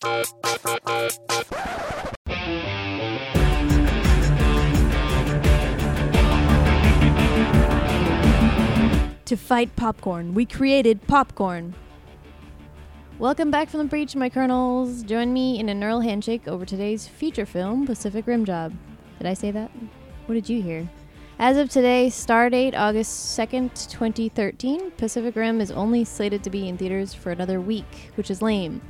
To fight popcorn, we created popcorn. Welcome back from the breach, my colonels. Join me in a neural handshake over today's feature film, Pacific Rim Job. Did I say that? What did you hear? As of today, stardate August 2nd, 2013, Pacific Rim is only slated to be in theaters for another week, which is lame.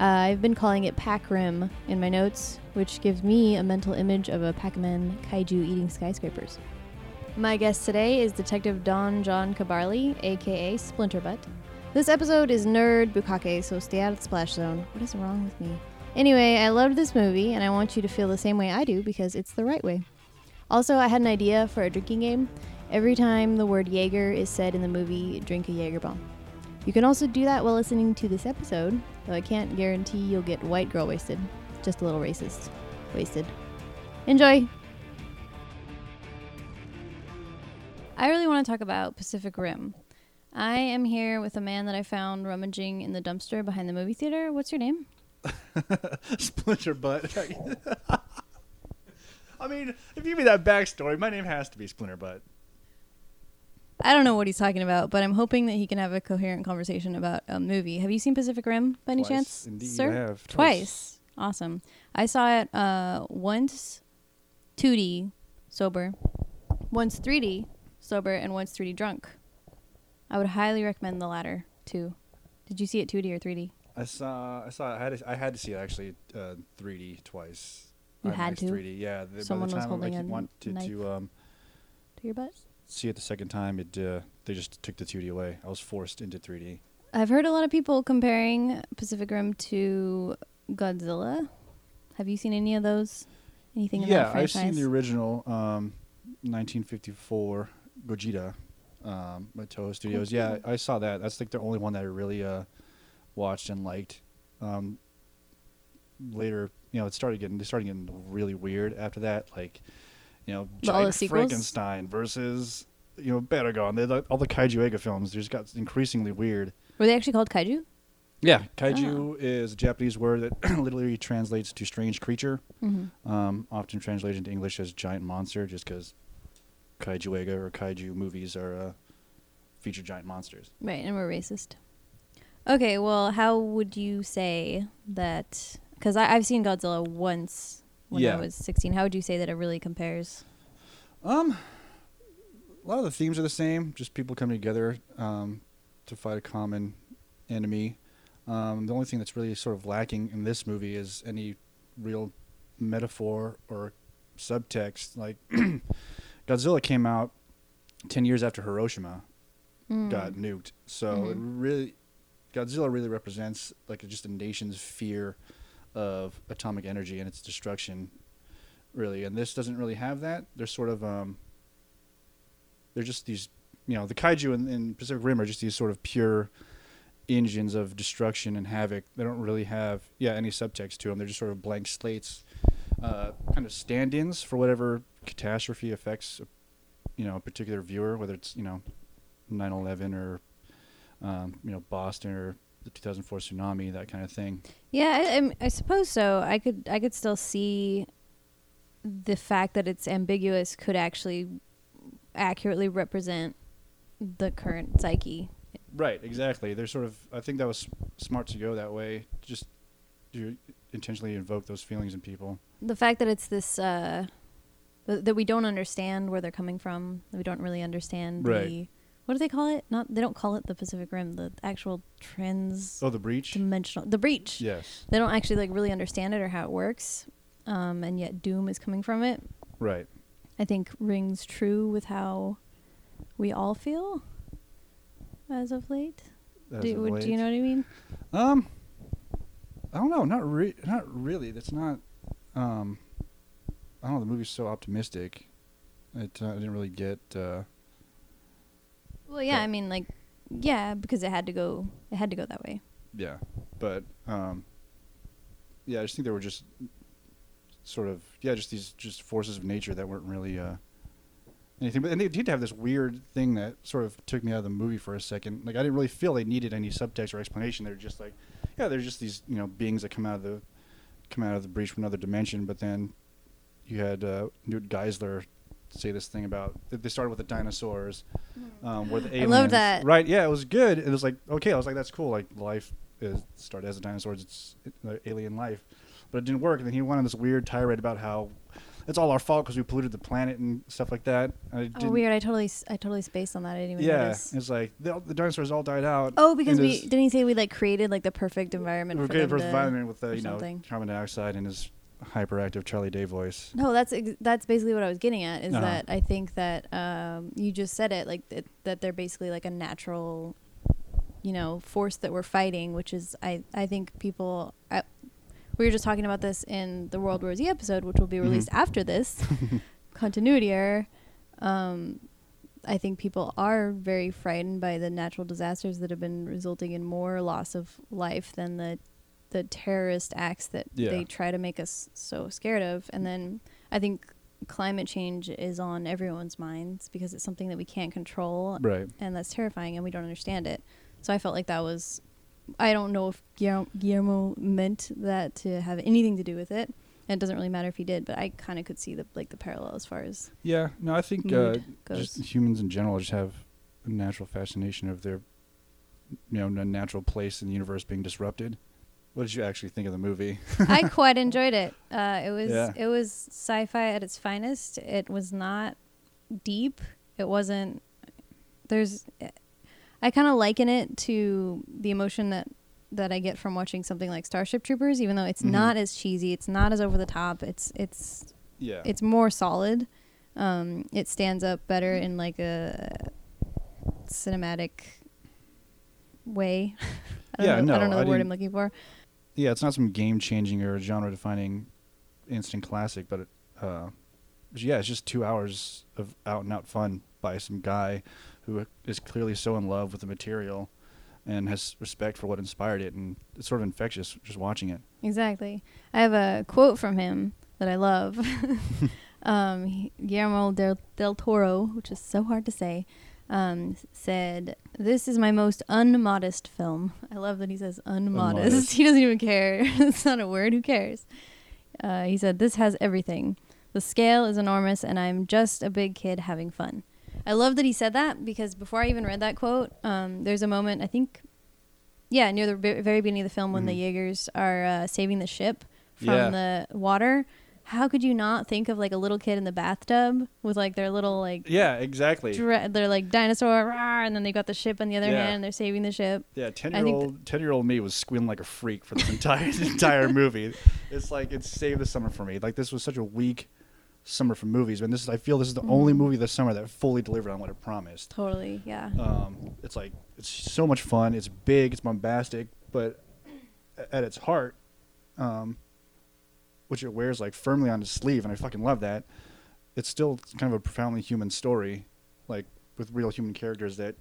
Uh, I've been calling it Pac Rim in my notes, which gives me a mental image of a Pac Man kaiju eating skyscrapers. My guest today is Detective Don John Cabarly, aka Splinterbutt. This episode is nerd bukake, so stay out of the splash zone. What is wrong with me? Anyway, I loved this movie, and I want you to feel the same way I do because it's the right way. Also, I had an idea for a drinking game. Every time the word Jaeger is said in the movie, drink a Jaeger bomb. You can also do that while listening to this episode, though I can't guarantee you'll get white girl wasted. Just a little racist. Wasted. Enjoy! I really want to talk about Pacific Rim. I am here with a man that I found rummaging in the dumpster behind the movie theater. What's your name? Splinter Butt. I mean, if you give me that backstory, my name has to be Splinter Butt. I don't know what he's talking about, but I'm hoping that he can have a coherent conversation about a movie. Have you seen Pacific Rim by any Twice. chance, Indeed, sir? I have. Twice. Awesome. I saw it uh, once 2D sober, once 3D sober, and once 3D drunk. I would highly recommend the latter too. Did you see it 2D or 3D? I saw. I saw. I had. To, I had to see it actually uh, 3D twice. You IMAX had to? 3D. Yeah. the- Someone by was the time holding I a wanted knife. to um, To your butt? See it the second time, it uh, they just took the 2D away. I was forced into 3D. I've heard a lot of people comparing Pacific Rim to Godzilla. Have you seen any of those? Anything in yeah, I've seen the original um, 1954 Gojira um, by Toho Studios. Yeah, I saw that. That's like the only one that I really uh, watched and liked. Um, later, you know, it started getting they started getting really weird after that. Like, you know, all the giant sequels? Frankenstein versus you know Baragon. They like all the kaiju Eiga films. They just got increasingly weird. Were they actually called kaiju? Yeah, kaiju Oh. is a Japanese word that literally translates to strange creature. Mm-hmm. Um, often translated into English as giant monster, just because kaiju Eiga or kaiju movies are uh, feature giant monsters. Right, and we're racist. Okay, well, how would you say that? Because I've seen Godzilla once when I Yeah. was 16. How would you say that it really compares? Um, a lot of the themes are the same. Just people coming together um, to fight a common enemy. Um, the only thing that's really sort of lacking in this movie is any real metaphor or subtext. Like Godzilla came out ten years after Hiroshima Mm. got nuked, so it Mhm. really Godzilla really represents like just a nation's fear of atomic energy and its destruction, really. And this doesn't really have that. They're sort of um, they're just these, you know, the kaiju in, in Pacific Rim are just these sort of pure engines of destruction and havoc. They don't really have yeah any subtext to them. They're just sort of blank slates, uh, kind of stand-ins for whatever catastrophe affects, you know, a particular viewer, whether it's you know, 9/11 or um, you know Boston or the 2004 tsunami, that kind of thing. Yeah, I, I'm- suppose so. I could I could still see the fact that it's ambiguous could actually accurately represent the current psyche. Right, exactly. They're sort of. I think that was smart to go that way. Just to intentionally invoke those feelings in people. The fact that it's this uh, th- that we don't understand where they're coming from. That we don't really understand Right. the what do they call it? Not they don't call it the Pacific Rim. The actual trans Oh, the breach. dimensional the breach. Yes. They don't actually like really understand it or how it works. Um, and yet doom is coming from it. Right. I think rings true with how we all feel as of late. As Do, of would- do you know what I mean? Um, I don't know. Not re- not really. That's not. Um, I don't know. The movie's so optimistic. It uh, I didn't really get. Uh, Well, yeah, I mean, like, yeah, because it had to go. It had to go that way. yeah, but um, yeah, I just think there were just sort of yeah, just these just forces of nature that weren't really uh anything. But and they did have this weird thing that sort of took me out of the movie for a second. Like I didn't really feel they needed any subtext or explanation. They're just like, yeah, there's just these you know beings that come out of the come out of the breach from another dimension. But then you had uh, Newt Geiszler say this thing about they started with the dinosaurs, um, where the aliens. I love that. Right? Yeah, it was good. It was like okay, I was like that's cool. Like life is started as the dinosaurs. It's uh, alien life, but it didn't work. And then he went on this weird tirade about how. It's all our fault because we polluted the planet and stuff like that. And I Oh, didn't- weird! I totally, s- I totally spaced on that. I didn't even Yeah, notice. it's like the, the dinosaurs all died out. Oh, because we his- didn't he say we like created like the perfect environment We're for good them for to- environment with the you know something. carbon dioxide and his hyperactive Charlie Day voice. No, that's ex- that's basically what I was getting at. Is Uh-huh. that I think that um, you just said it like it, that they're basically like a natural, you know, force that we're fighting. Which is I I think people. I, we were just talking about this in the World War Z episode, which will be Mhm. released after this. continuity error. Um, I think people are very frightened by the natural disasters that have been resulting in more loss of life than the the terrorist acts that Yeah. they try to make us so scared of. And then I think climate change is on everyone's minds because it's something that we can't control Right. and that's terrifying and we don't understand it. So I felt like that was I don't know if Guillermo, meant that to have anything to do with it. And it doesn't really matter if he did, but I kind of could see the like the parallel as far as Yeah. No, I think uh, humans in general just have a natural fascination of their, you know, natural place in the universe being disrupted. What did you actually think of the movie? I quite enjoyed it. Uh, it was Yeah. it was sci-fi at its finest. It was not deep. It wasn't. There's. I kind of liken it to the emotion that that I get from watching something like Starship Troopers, even though it's Mhm. not as cheesy, it's not as over the top. It's it's Yeah. it's more solid. Um, it stands up better in like a cinematic way. I don't Yeah, know, no, I don't know I the word I'm looking for. Yeah, it's not some game changing or genre defining instant classic, but it, uh, yeah, it's just two hours of out and out fun by some guy who is clearly so in love with the material and has respect for what inspired it, and it's sort of infectious just watching it. Exactly. I have a quote from him that I love. um, Guillermo del, del Toro, which is so hard to say, um, said, "This is my most unmodest film." I love that he says unmodest. Unmodest. he doesn't even care. it's not a word. Who cares? Uh, he said, "This has everything. The scale is enormous, and I'm just a big kid having fun." I love that he said that because before I even read that quote, um, there's a moment I think, yeah, near the ve- very beginning of the film when the Mhm. Jaegers are uh, saving the ship from Yeah. the water. How could you not think of like a little kid in the bathtub with like their little like Yeah, exactly. dra- they're like dinosaur, and then they got the ship on the other Yeah. hand, and they're saving the ship. Yeah, ten year old ten year old me was squealing like a freak for this entire entire movie. It's like it saved the summer for me. Like this was such a weak summer for movies, and this is I feel this is the only Mhm. movie this summer that fully delivered on what it promised. Totally, yeah. Um, it's like it's so much fun. It's big. It's bombastic, but at its heart, um, which it wears like firmly on his sleeve, and I fucking love that. It's still kind of a profoundly human story, like with real human characters that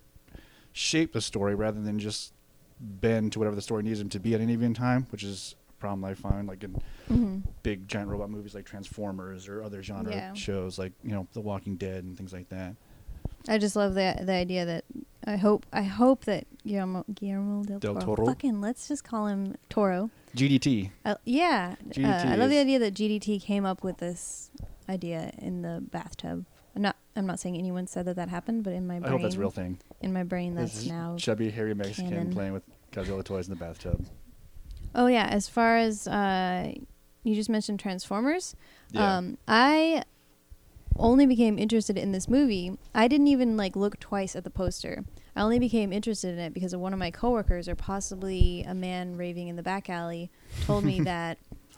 shape the story rather than just bend to whatever the story needs them to be at any given time, which is a problem I find like in hmm big giant robot movies like Transformers or other genre Yeah. shows like you know The Walking Dead and things like that. I just love the the idea that I hope I hope that Guillermo Guillermo del, Del Toro, Toro? fucking let's just call him Toro. GDT. Uh, yeah, uh, I love the idea that GDT came up with this idea in the bathtub. I'm not I'm not saying anyone said that that happened, but in my brain, I hope that's real thing. in my brain, that's is now. chubby, hairy Mexican canon. playing with Godzilla toys in the bathtub. Oh yeah, as far as uh, you just mentioned Transformers, Yeah. um, I only became interested in this movie. I didn't even like look twice at the poster. I only became interested in it because of one of my coworkers, or possibly a man raving in the back alley, told me that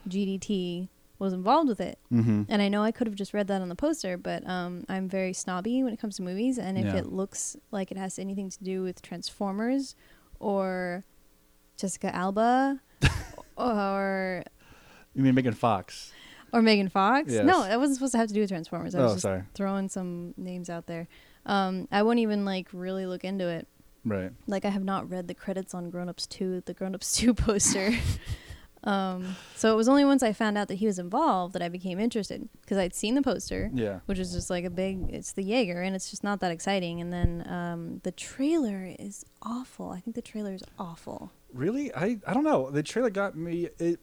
GDT was involved with it. mm-hmm. And I know I could have just read that on the poster, but um, I'm very snobby when it comes to movies. And if Yeah. it looks like it has anything to do with Transformers or Jessica Alba or You mean Megan Fox? or Megan Fox, Yes. no, that wasn't supposed to have to do with Transformers. I was Oh, just sorry. throwing some names out there. Um, I won't even like really look into it. Right. Like I have not read the credits on Grown Ups Two, the Grown Ups Two poster. Um, so it was only once I found out that he was involved that I became interested because I'd seen the poster, Yeah. which is just like a big. It's the Jaeger, and it's just not that exciting. And then um, the trailer is awful. I think the trailer is awful. Really? I I don't know. The trailer got me it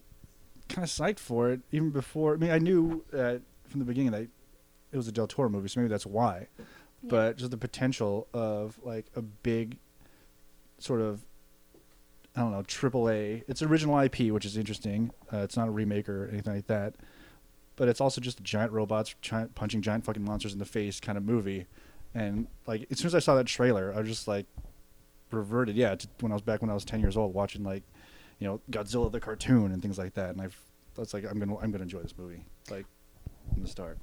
kind of psyched for it even before. I mean, I knew uh, from the beginning that it was a Del Toro movie, so maybe that's why. But just the potential of like a big sort of I don't know, triple A. It's original IP, which is interesting. Uh, it's not a remake or anything like that. But it's also just giant robots giant, punching giant fucking monsters in the face kind of movie. And like as soon as I saw that trailer, I was just like reverted, yeah, when I was back when I was ten years old, watching like, you know, Godzilla the cartoon and things like that. And I, that's like, I'm gonna, I'm gonna enjoy this movie, like, from the start.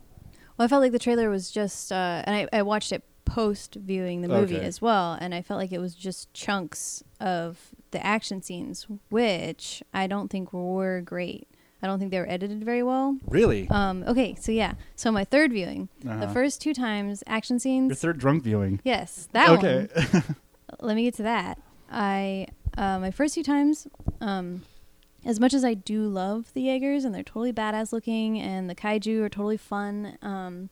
Well, I felt like the trailer was just, uh, and I, I watched it post viewing the movie Okay. as well, and I felt like it was just chunks of the action scenes, which I don't think were great. I don't think they were edited very well. Really? Um, okay, so yeah, so my third viewing, the Uh-huh. first two times action scenes. Your third drunk viewing. yes, that okay. one. Let me get to that. I uh, my first two times, um, as much as I do love the Jaegers and they're totally badass looking and the kaiju are totally fun, um,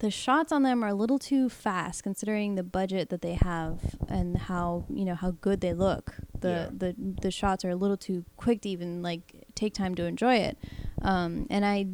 the shots on them are a little too fast considering the budget that they have and how you know how good they look. The Yeah. the the shots are a little too quick to even like take time to enjoy it. Um, and I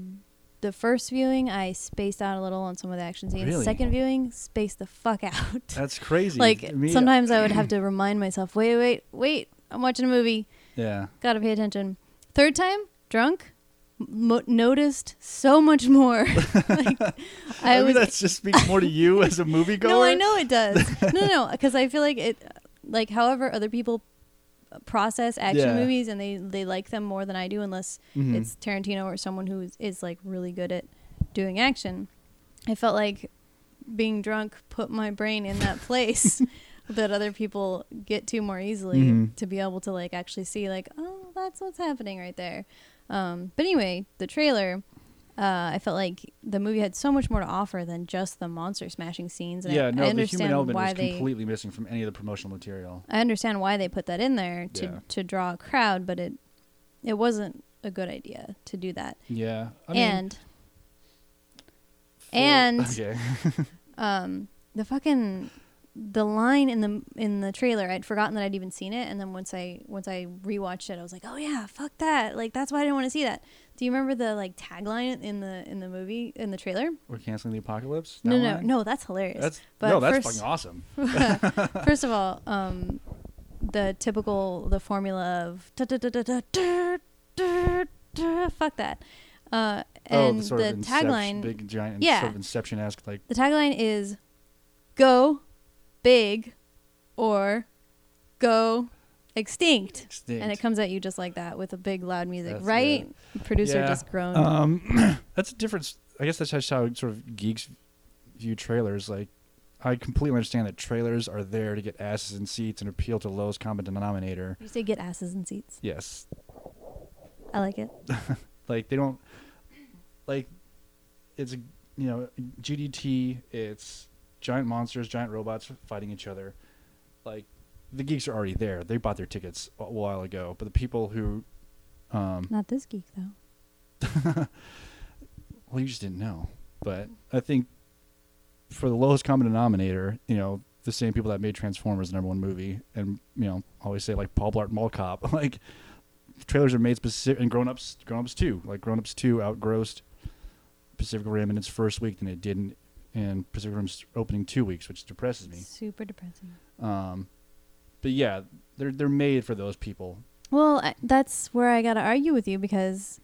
the first viewing I spaced out a little on some of the action scenes. Really? Second viewing spaced the fuck out That's crazy. like Me- sometimes I would have to remind myself, wait, wait, wait, I'm watching a movie, Yeah. gotta pay attention. Third time, drunk, mo- noticed so much more. like, I, mean, was that just speaks more to you as a moviegoer. no, I know it does. no, no, because I feel like it, like however other people process action Yeah. movies and they they like them more than I do, unless Mhm. it's Tarantino or someone who is, is like really good at doing action. I felt like being drunk put my brain in that place that other people get to more easily Mhm. to be able to like actually see like oh that's what's happening right there. Um, but anyway, the trailer. Uh, I felt like the movie had so much more to offer than just the monster smashing scenes. And yeah, I, no, I the human element why was they. completely missing from any of the promotional material. I understand why they put that in there to Yeah. to draw a crowd, but it it wasn't a good idea to do that. Yeah. I mean, and for- and- okay. um the fucking the line in the in the trailer i'd forgotten that i'd even seen it and then once i once i rewatched it i was like oh yeah fuck that like that's why i didn't want to see that do you remember the like tagline in the in the movie in the trailer We're canceling the apocalypse. no That no line? no that's hilarious That's But no, that's first- fucking awesome. first of all um the typical the formula of da- da- da- da- da- da- da- da- fuck that uh oh, and the sort the of inception, tagline big giant, Yeah. sort of Inception-esque, like The tagline is go big or go extinct. extinct. And it comes at you just like that with a big loud music, That's right? Producer Yeah. just groaned. Um, that's a difference. I guess that's just how sort of geeks view trailers. Like, I completely understand that trailers are there to get asses in seats and appeal to the lowest common denominator. you say get asses in seats. Yes, I like it. like they don't like it's a you know GDT. It's giant monsters, giant robots fighting each other. Like the geeks are already there. They bought their tickets a while ago. But the people who, um, Not this geek though. well, you just didn't know. But I think for the lowest common denominator, you know, the same people that made Transformers the number one movie, and you know, always say like Paul Blart Mall Cop, like trailers are made specific, and Grown Ups, Grown Ups Two, like Grown Ups Two outgrossed Pacific Rim in its first week than it did in, in Pacific Rim's opening two weeks, which depresses me. Super depressing. Um, but yeah, they're they're made for those people. Well, I, that's where I got to argue with you because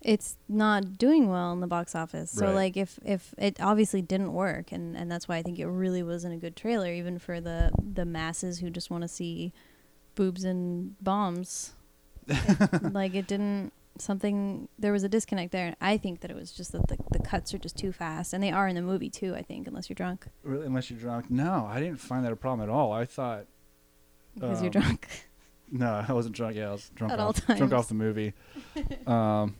it's not doing well in the box office. So Right. like if if it obviously didn't work and and that's why I think it really wasn't a good trailer even for the the masses who just want to see boobs and bombs. It- like it didn't something there was a disconnect there. I think that it was just that the, the cuts are just too fast and they are in the movie too, I think, unless you're drunk Really, unless you're drunk. No, I didn't find that a problem at all. I thought because you're Um, drunk. No, I wasn't drunk. Yeah, I was drunk At all off, drunk off the movie. um,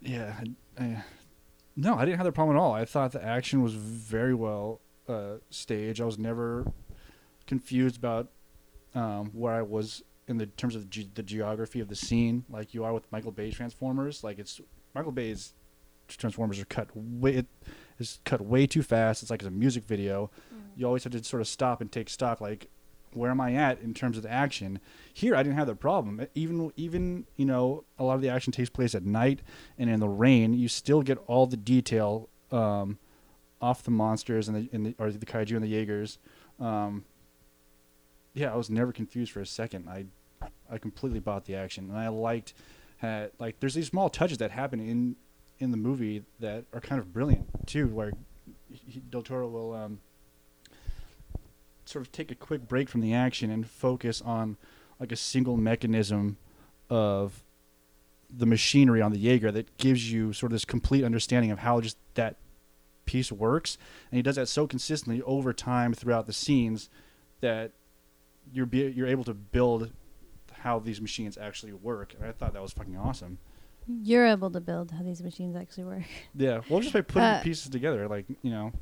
yeah, I, I, no, I didn't have that problem at all. I thought the action was very well uh, staged. I was never confused about um, where I was in the terms of ge- the geography of the scene, like you are with Michael Bay's Transformers. Like it's Michael Bay's Transformers are cut way it is cut way too fast. It's like it's a music video. You always have to sort of stop and take stock. Like where am I at in terms of the action? Here, I didn't have the problem. Even even you know a lot of the action takes place at night and in the rain. You still get all the detail um, off the monsters and the, and the or the kaiju and the Jaegers. Um, yeah, I was never confused for a second. I I completely bought the action, and I liked had like there's these small touches that happen in in the movie that are kind of brilliant too, where he, Del Toro will um, sort of take a quick break from the action and focus on like a single mechanism of the machinery on the Jaeger that gives you sort of this complete understanding of how just that piece works, and he does that so consistently over time throughout the scenes that you're be, you're able to build how these machines actually work, and I thought that was fucking awesome. You're able to build how these machines actually work. Yeah, well, just by putting Uh, pieces together, like you know,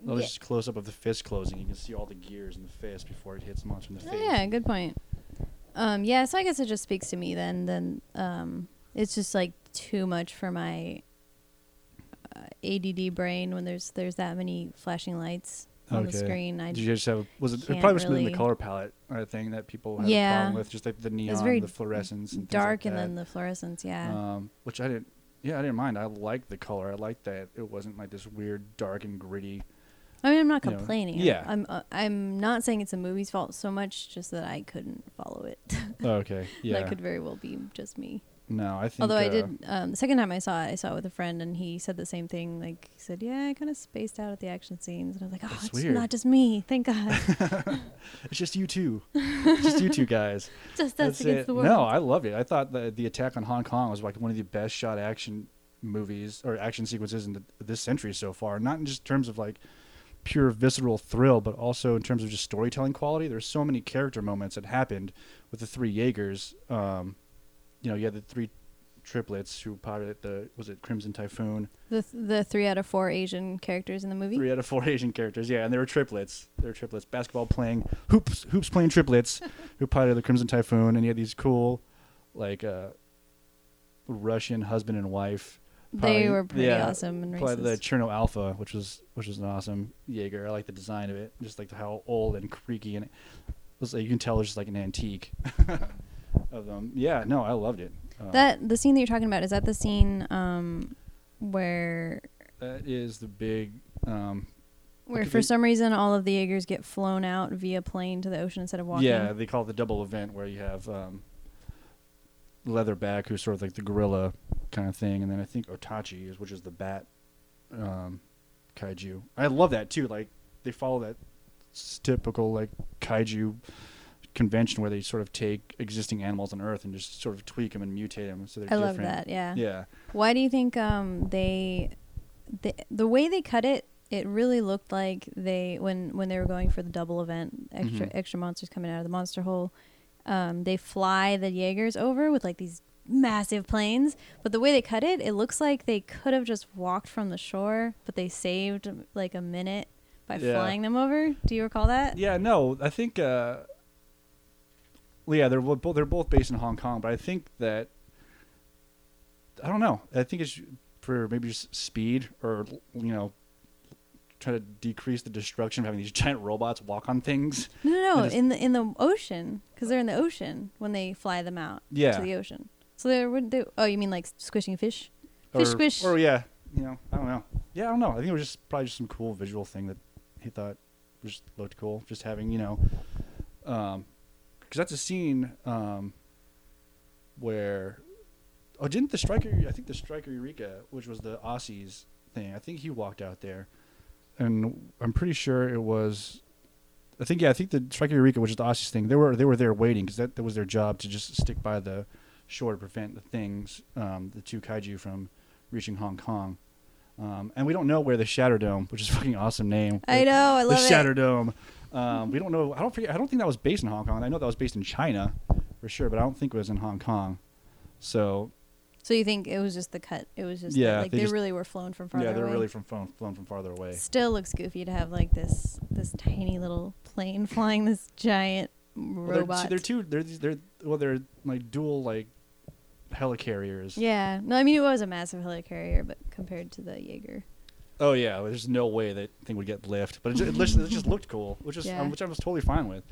well, Yeah. just close up of the fist closing. You can see all the gears in the fist before it hits monster in the Oh, face. yeah, good point. Um, yeah, so I guess it just speaks to me then. Then um, it's just like too much for my uh, ADD brain when there's there's that many flashing lights on the Okay. screen. I Did you just have was it, it probably was really the color palette uh, thing that people had a Yeah. problem with, just like the neon, the fluorescence, and dark like and that. then the fluorescence. Yeah. um, which I didn't. Yeah, I didn't mind. I liked the color. I liked that it wasn't like this weird, dark and gritty. I mean, I'm not you know, complaining. yeah. I'm uh, I'm not saying it's a movie's fault so much, just that I couldn't follow it. Oh, okay, yeah. that could very well be just me. No, I think. Although I uh, did um, the second time I saw it, I saw it with a friend, and he said the same thing. Like he said, "Yeah, I kind of spaced out at the action scenes," and I was like, "Oh, it's weird. not just me. Thank God, It's just you two. Just you two guys. just us That's against it. the world." No, I loved it. I thought the the attack on Hong Kong was like one of the best shot action movies or action sequences in the, this century so far. Not in just terms of like pure visceral thrill, but also in terms of just storytelling quality. There's so many character moments that happened with the three Jaegers. Um, you know, you had the three triplets who piloted the was it Crimson Typhoon. the th- the three out of four Asian characters in the movie. Three out of four Asian characters, yeah, and they were triplets. They were triplets. Basketball playing hoops, hoops playing triplets, who piloted the Crimson Typhoon, and you had these cool, like, uh, Russian husband and wife. they were pretty yeah, awesome and Probably the racist. Cherno Alpha, which was which was an awesome Jaeger. I like the design of it, just like how old and creaky and it was. Like, you can tell it's just like an antique of them. Yeah, no, I loved it. Um, That the scene that you're talking about is that the scene um, where that is the big. Um, where for some reason all of the Jaegers get flown out via plane to the ocean instead of walking. Yeah, they call it the double event where you have um, Leatherback, who's sort of like the gorilla kind of thing, and then I think Otachi is, which is the bat um, kaiju. I love that too. Like they follow that typical like kaiju convention where they sort of take existing animals on Earth and just sort of tweak them and mutate them so they're I love that. Yeah. Yeah. Why do you think um they the the way they cut it it really looked like they when when they were going for the double event extra Mhm. extra monsters coming out of the monster hole um they fly the Jaegers over with like these massive planes but the way they cut it it looks like they could have just walked from the shore but they saved like a minute by Yeah. flying them over do you recall that Yeah, no, I think. Uh, yeah, they're both they're both based in Hong Kong, but I think that I don't know. I think it's for maybe just speed or you know try to decrease the destruction of having these giant robots walk on things. no no no in the in the ocean because they're in the ocean when they fly them out Yeah. to the ocean so they wouldn't do. oh you mean like squishing fish Fish or, squish. Or yeah, you know, I don't know. Yeah, I don't know. I think it was just probably just some cool visual thing that he thought just looked cool. Just having you know, um, because that's a scene um, where oh didn't the striker I think the striker Eureka which was the Aussies thing I think he walked out there, and I'm pretty sure it was. I think yeah, I think the striker Eureka, which is the Aussies thing, they were they were there waiting because that, that was their job to just stick by the shore to prevent the things, um, the two kaiju from reaching Hong Kong. Um, and we don't know where the Shatter Dome, which is a fucking awesome name. I know, I love the love Shatter. Dome. Um, we don't know. I don't. Forget, I don't think that was based in Hong Kong. I know that was based in China, for sure, but I don't think it was in Hong Kong. So So you think it was just the cut? It was just Yeah, that, like they they, just- really were flown from farther yeah, they're away. really from flown, flown from farther away. Still looks goofy to have like this this tiny little plane flying this giant Well, they're, robot. they're two. They're they're well, they're like dual like helicarriers. yeah. No, I mean it was a massive helicarrier, but compared to the Jaeger. Oh yeah, there's no way that thing would get lift, but it just, it just, it just looked cool, which is Yeah. um, which I was totally fine with.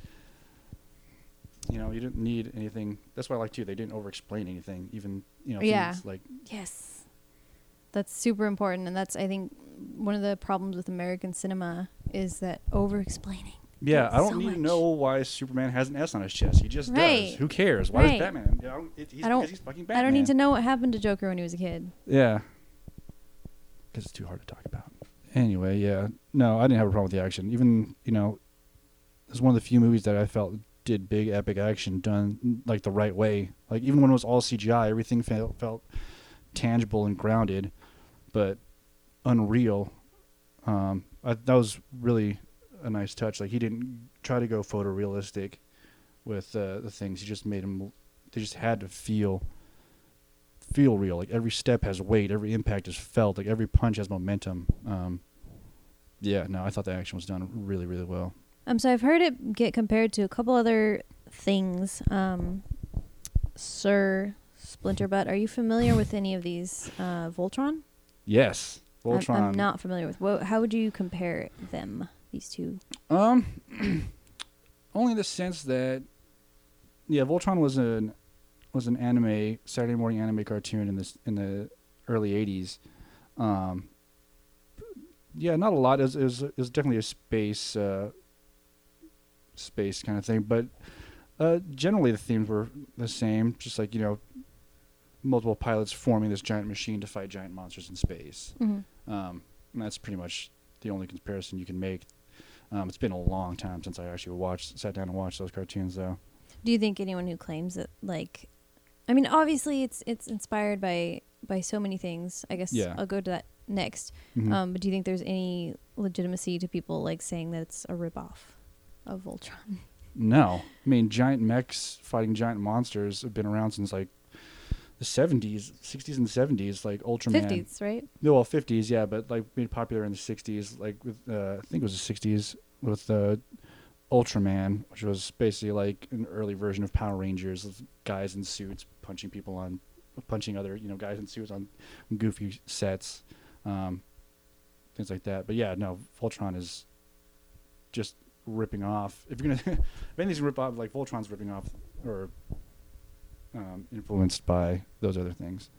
You know, you didn't need anything. That's what I like too. They didn't over-explain anything, even you know. Yeah. things like Yes. That's super important and that's I think one of the problems with American cinema is that over explaining. yeah, I don't so need much. to know why Superman has an S on his chest. He just Right. does. Who cares? Why Right. does Batman? You know, it, he's, I don't- he's fucking Batman. I don't need to know what happened to Joker when he was a kid. Yeah. Because it's too hard to talk about. Anyway, yeah. No, I didn't have a problem with the action. Even, you know, it's one of the few movies that I felt did big epic action done like the right way. Like even when it was all CGI, everything felt felt tangible and grounded, but unreal. Um, I, that was really a nice touch. Like he didn't try to go photorealistic with uh, the things. He just made them. They just had to feel feel real. Like every step has weight, every impact is felt, like every punch has momentum. Um, yeah, no, I thought the action was done really, really well. Um, so I've heard it get compared to a couple other things. Um, Sir Splinterbutt, are you familiar with any of these? Uh, Voltron? Yes, I'm- Voltron. I'm, not familiar with. What, how would you compare them? These two. Um, only in the sense that, yeah, Voltron was an was an anime Saturday morning anime cartoon in this in the early '80s. Um, yeah, not a lot. It was, it was, it was definitely a space uh, space kind of thing, but uh, generally the themes were the same. Just like you know, multiple pilots forming this giant machine to fight giant monsters in space. Mm-hmm. Um, and that's pretty much the only comparison you can make. Um, it's been a long time since I actually watched, sat down and watched those cartoons, though. Do you think anyone who claims that, like, I mean, obviously it's it's inspired by by so many things. I guess Yeah. I'll go to that next. Mhm. Um, but do you think there's any legitimacy to people like saying that it's a ripoff of Voltron? no, I mean giant mechs fighting giant monsters have been around since like the '70s, '60s, and '70s. Like Ultraman. Fifties, right? No, well, '50s, yeah, but like made popular in the '60s. Like with, uh, I think it was the '60s with uh, Ultraman, which was basically like an early version of Power Rangers, guys in suits punching people on, punching other you know guys in suits on goofy sets, um, things like that. But yeah, no, Voltron is just ripping off. If you're gonna, if anything's rip off, like Voltron's ripping off or um, influenced by those other things.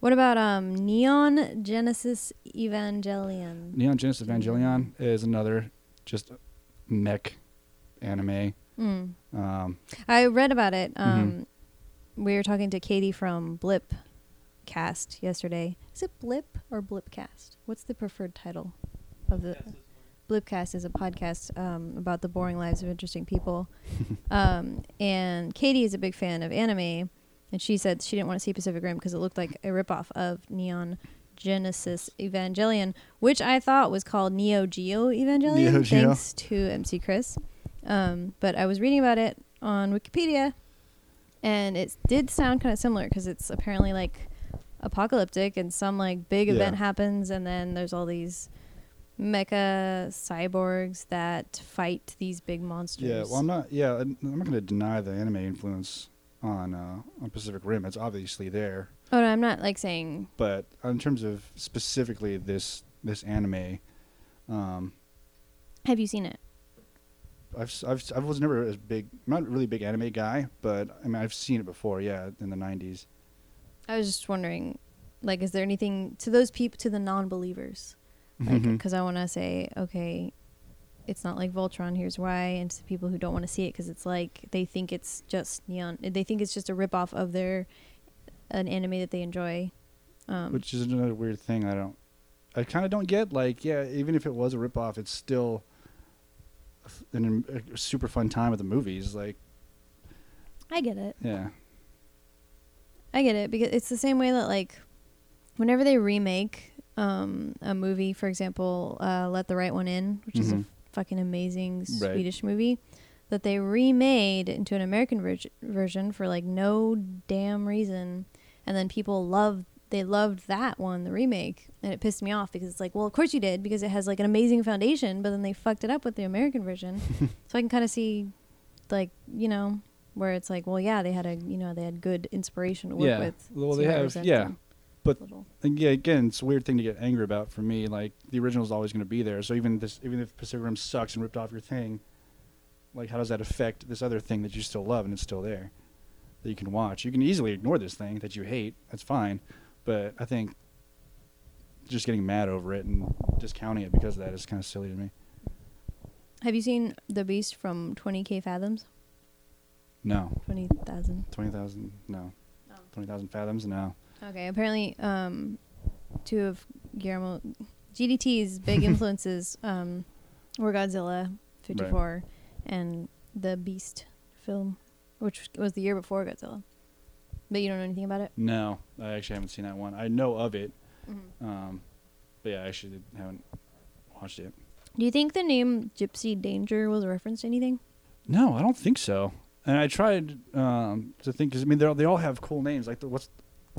What about um Neon Genesis Evangelion? Neon Genesis Evangelion is another just mech anime. Mm. Um, I read about it. Mhm. Um, We were talking to Katie from Blip Cast yesterday. Is it Blip or Blipcast? What's the preferred title of the Blipcast? Is a podcast um, about the boring lives of interesting people. um, and Katie is a big fan of anime, and she said she didn't want to see Pacific Rim because it looked like a ripoff of Neon Genesis Evangelion, which I thought was called Neo Geo Evangelion, Neo Geo. thanks to MC Chris. Um, but I was reading about it on Wikipedia, and it did sound kind of similar because it's apparently like apocalyptic, and some like big Yeah. event happens, and then there's all these mecha cyborgs that fight these big monsters. yeah, well, I'm not. Yeah, I'm I'm not going to deny the anime influence on uh, on Pacific Rim. It's obviously there, oh no, I'm not like saying but in terms of specifically this this anime, um, have you seen it? I've, I've I was never a big, I'm not really a big anime guy, but I mean I've seen it before. Yeah, in the '90s. I was just wondering, like, is there anything to those people, to the non-believers? Mhm. Because I want to say, okay, it's not like Voltron. Here's why, and to people who don't want to see it, because it's like they think it's just neon. They think it's just a rip off of their an anime that they enjoy. Um, which is another weird thing. I don't, I kind of don't get. Like, yeah, even if it was a rip off, it's still an, a super fun time at the movies. Like, I get it. yeah, I get it because it's the same way that like whenever they remake um, a movie, for example, uh, Let the Right One In, which is a Mhm. fucking amazing Right. Swedish movie that they remade into an American ver- version for like no damn reason, and then people loved they loved that one, the remake, and it pissed me off because it's like, well, of course you did because it has like an amazing foundation, but then they fucked it up with the American version. so I can kind of see like you know where it's like, well, yeah, they had a you know they had good inspiration to work Yeah. with. Well, they have- yeah. them But- And yeah, again, it's a weird thing to get angry about for me. Like the original is always going to be there. So even this, even if Pacific Rim sucks and ripped off your thing, like how does that affect this other thing that you still love and it's still there that you can watch? You can easily ignore this thing that you hate. That's fine, but I think just getting mad over it and discounting it because of that is kind of silly to me. Have you seen The Beast from 20k fathoms? No, 20,000. twenty thousand. No, Oh. twenty thousand fathoms. No. Okay, apparently, um, two of Guillermo GDT's big influences um, were Godzilla '54 and the Beast film, which was the year before Godzilla. But you don't know anything about it. No, I actually haven't seen that one. I know of it, Mm-hmm. um, but yeah, I actually haven't watched it. Do you think the name Gypsy Danger was a reference to anything? No, I don't think so. And I tried um, to think because I mean they they all have cool names. Like the, what's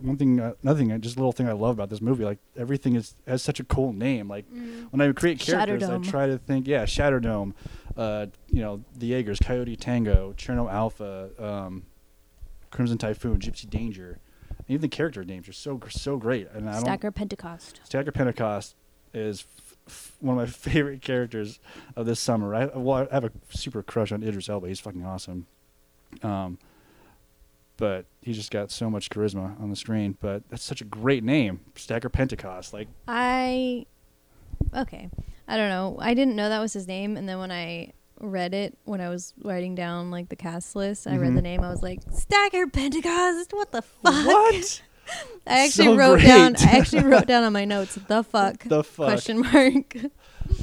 one thing, uh, another thing, uh, just a little thing I love about this movie. Like everything is has such a cool name. Like when I create characters, I try to think, yeah, Shatterdome, uh, you know, the Jaegers, Coyote Tango, Cherno Alpha, um, Crimson Typhoon, Gypsy Danger. Even the character names are so so great. And I don't Stacker Pentecost. Stacker Pentecost is f- f- one of my favorite characters of this summer. I, well, I have a super crush on Idris Elba. He's fucking awesome. Um, but he just got so much charisma on the screen. But that's such a great name, Stacker Pentecost. Like, I okay. I don't know. I didn't know that was his name, and then when I read it, when I was writing down like the cast list, I read Mhm. the name. I was like, Stagger Pentecost. What the fuck? what I actually So wrote down. I actually wrote down on my notes. The fuck? the fuck? Question mark.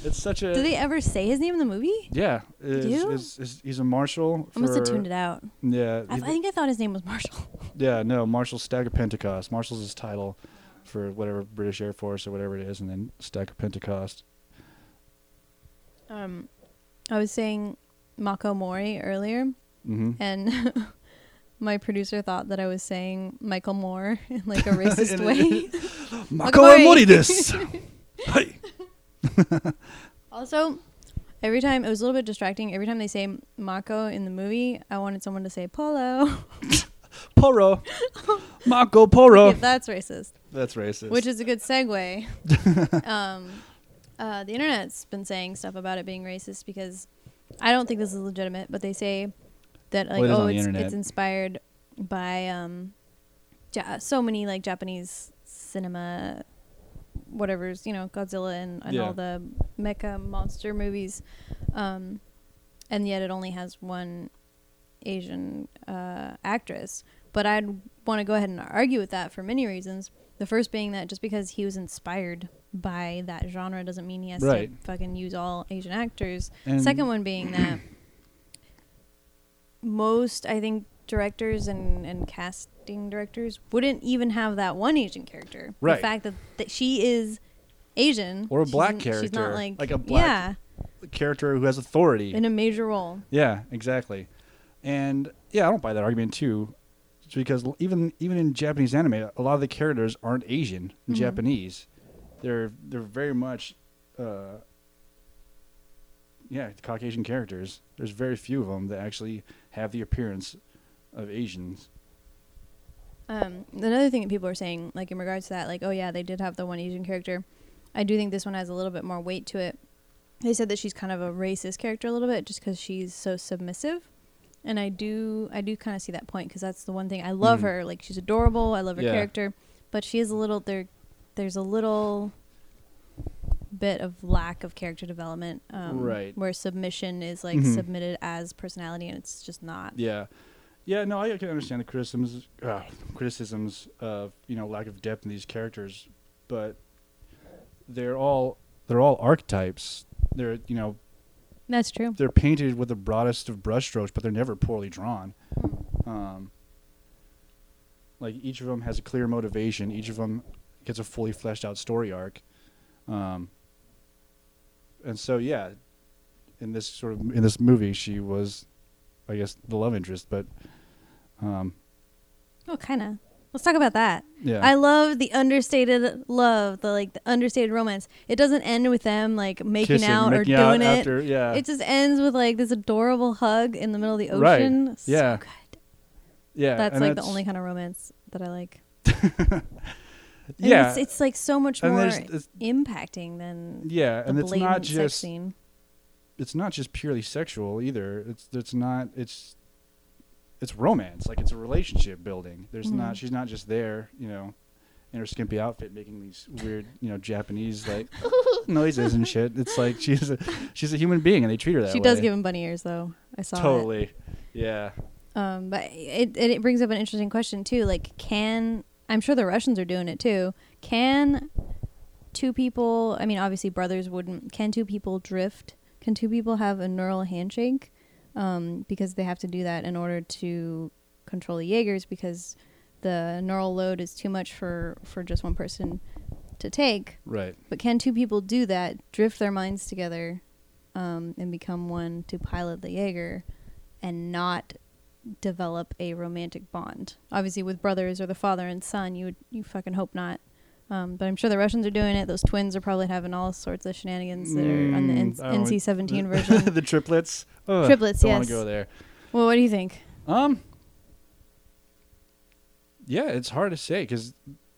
It's such a Do they ever say his name in the movie? yeah. Is, Do? is, is, he's a marshal. I must have tuned it out. Yeah, I, I think I thought his name was Marshall. yeah. No, Marshal Stacker Pentecost. Marshal's his title for whatever British Air Force or whatever it is, and then Stacker Pentecost. Um, I was saying Mako Mori earlier, Mm-hmm. and my producer thought that I was saying Michael Moore in like a racist way. Mako Mori. This. Hey. Also, every time it was a little bit distracting. Every time they say Mako in the movie, I wanted someone to say Polo. Poro. Mako Poro. if that's racist, That's racist. which is a good segue. um, uh, the internet's been saying stuff about it being racist because I don't think this is legitimate, but they say that like Well, it is oh on the it's internet. it's inspired by um, ja- so many like Japanese cinema, whatever's you know Godzilla and, and Yeah. all the mecha monster movies, um, and yet it only has one Asian uh, actress. But I'd want to go ahead and argue with that for many reasons. The first being that just because he was inspired by that genre doesn't mean he has Right. to fucking use all Asian actors. And- Second one being that most, I think, directors and, and casting directors wouldn't even have that one Asian character. Right. The fact that, that she is Asian. Or a black n- She's character, not like, like a black- character who has authority. in a major role. yeah, exactly. And yeah, I don't buy that argument too, because even even in Japanese anime, a lot of the characters aren't Asian, Mhm. Japanese. They're they're very much, uh, yeah, Caucasian characters. There's very few of them that actually have the appearance of Asians. Um, another thing that people are saying, like in regards to that, like, oh yeah, they did have the one Asian character. I do think this one has a little bit more weight to it. They said that she's kind of a racist character a little bit, just because she's so submissive, and I do, I do kind of see that point because that's the one thing I love Mhm. her. Like she's adorable, I love her Yeah. character, but she is a little there. There's a little bit of lack of character development, um, Right. Where submission is like Mhm. submitted as personality, and it's just not. Yeah, yeah. No, I can understand the criticisms, uh, criticisms of you know lack of depth in these characters, but they're all they're all archetypes. They're you know That's true. they're painted with the broadest of brushstrokes, but they're never poorly drawn. Um, like each of them has a clear motivation. Each of them gets a fully fleshed out story arc. Um, and so yeah, in this sort of in this movie, she was, I guess, the love interest, but um, Well, kind of. Let's talk about that. Yeah. I love the understated love, the like the understated romance. It doesn't end with them like making Kissing, out making or out doing it. yeah. It just ends with like this adorable hug in the middle of the Right. ocean. So Yeah. good. yeah. That's like the only kind of romance that I like. And yeah. It's, it's like so much and more impacting than yeah, and it's not just scene. it's not just purely sexual either. It's it's not it's it's romance. Like it's a relationship building. There's Mhm. not she's not just there, you know, in her skimpy outfit making these weird, you know, Japanese like noises and shit. It's like she's a she's a human being and they treat her that She way. She does give him bunny ears though. I saw it. totally. Yeah. Um, but it, it it brings up an interesting question too. Like, can I'm sure the Russians are doing it too. Can two people? I mean, obviously brothers wouldn't. Can two people drift? Can two people have a neural handshake? Um, because they have to do that in order to control the Jaegers because the neural load is too much for for just one person to take. Right. But can two people do that? Drift their minds together, um, and become one to pilot the Jaeger, and not develop a romantic bond. Obviously, with brothers or the father and son, you would you fucking hope not. Um, but I'm sure the Russians are doing it. Those twins are probably having all sorts of shenanigans that are on the N- Mm, NC-17 the, version. the triplets. Ugh, Triplets, Don't yes. want to go there. well, what do you think? Um. Yeah, it's hard to say because,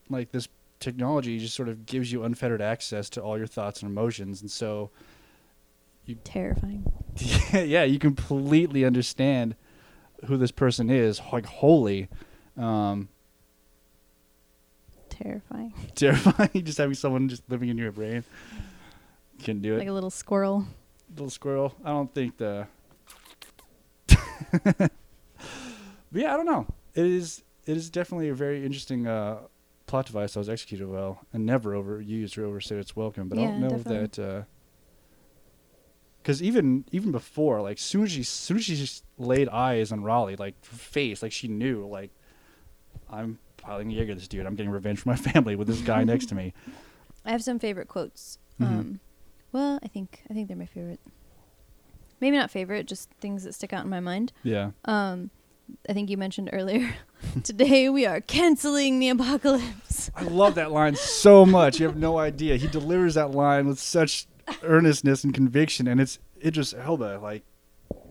like, this technology just sort of gives you unfettered access to all your thoughts and emotions, and so, You, Terrifying. yeah, you completely understand who this person is, like wholly. Um, Terrifying. terrifying, just having someone just living in your brain. Can do it. Like a little squirrel. little squirrel. I don't think the. but yeah, I don't know. It is. It is definitely a very interesting uh, plot device that was executed well and never overused or overstayed its welcome. But I don't know definitely. that. Because even even before, like, soon as she soon as she just laid eyes on Raleigh, like face, like she knew, like, I'm piling Jaeger this dude. I'm getting revenge for my family with this guy next to me. I have some favorite quotes. Mhm. Um, well, I think I think they're my favorite. Maybe not favorite, just things that stick out in my mind. Yeah. Um, I think you mentioned earlier. Today we are canceling the apocalypse. I love that line so much. You have no idea. He delivers that line with such earnestness and conviction, and it's Idris Elba. Like,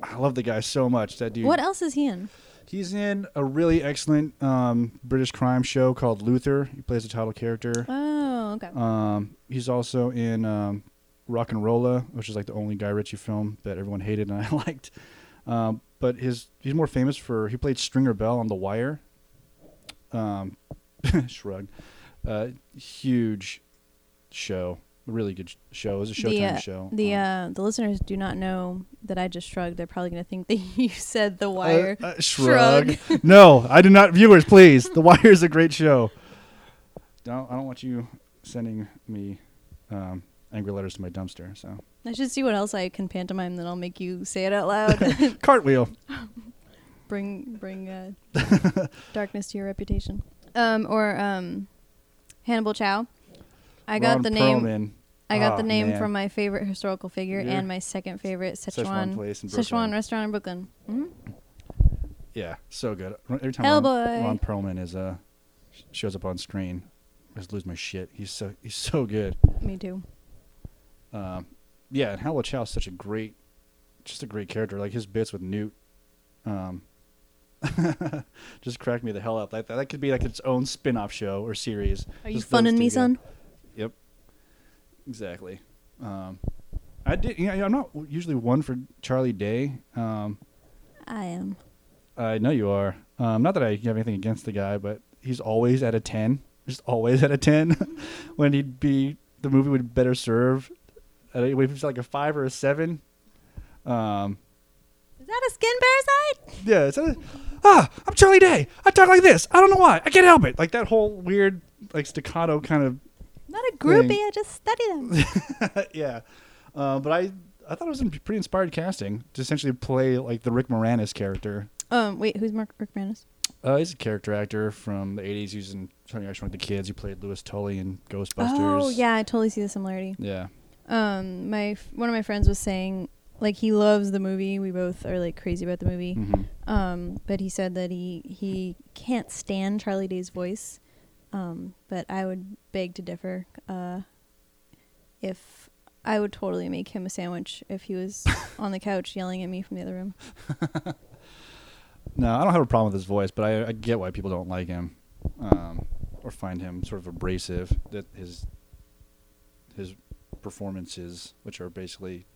I love the guy so much. That dude. What else is he in? He's in a really excellent um, British crime show called Luther. He plays the title character. Oh, okay. Um, he's also in um, Rock and Rolla, which is like the only Guy Ritchie film that everyone hated and I liked. Um, but his he's more famous for he played Stringer Bell on The Wire. Um, shrug. Uh, huge show, really good show. It was a Showtime the uh, show. the Um, uh, the listeners do not know that I just shrugged. They're probably gonna think that you said the wire. Uh, uh, shrug. no, I do not. Viewers, please. The Wire is a great show. Don't I don't want you sending me um, angry letters to my dumpster. So I should see what else I can pantomime. Then I'll make you say it out loud. cartwheel. bring bring uh, darkness to your reputation. Um, or um, Hannibal Chau. I got Ron the name. Perlman, I got Oh, the name man. from my favorite historical figure Yeah. and my second favorite Szechuan Szechuan place in Szechuan Brooklyn. restaurant in Brooklyn. hmm Yeah, so good. Every time Ron, Hellboy. Ron Perlman is uh shows up on screen, I just lose my shit. He's so he's so good. Me too. Um, yeah, and Howell Chow is such a great, just a great character. Like his bits with Newt, um, just cracked me the hell up. Like that, that could be like its own spin-off show or series. Are you funning me, son? Yep, exactly. Um, I did. You know, I'm not usually one for Charlie Day. Um, I am. I know you are. Um, not that I have anything against the guy, but he's always at a ten. Just always at a ten. when he'd be, the movie would better serve. At a, if it's like a five or a seven. Um, Is that a skin parasite? yeah, it's a, ah, I'm Charlie Day. I talk like this. I don't know why. I can't help it. Like that whole weird, like staccato kind of Not a groupie. Thing. I just study them. yeah. Uh, but I, I thought it was a pretty inspired casting to essentially play like the Rick Moranis character. um, wait, who's Mark Rick Moranis? Uh, he's a character actor from the '80s. He was in Honey I Shrunk the Kids. He played Louis Tully in Ghostbusters. Oh yeah, I totally see the similarity. Yeah. Um, my f- one of my friends was saying like he loves the movie. We both are like crazy about the movie. Mhm. Um, but he said that he he can't stand Charlie Day's voice. Um, but I would beg to differ. Uh, if I would totally make him a sandwich if he was on the couch yelling at me from the other room. No, I don't have a problem with his voice, but I, I get why people don't like him, um, or find him sort of abrasive. That his his performances, which are basically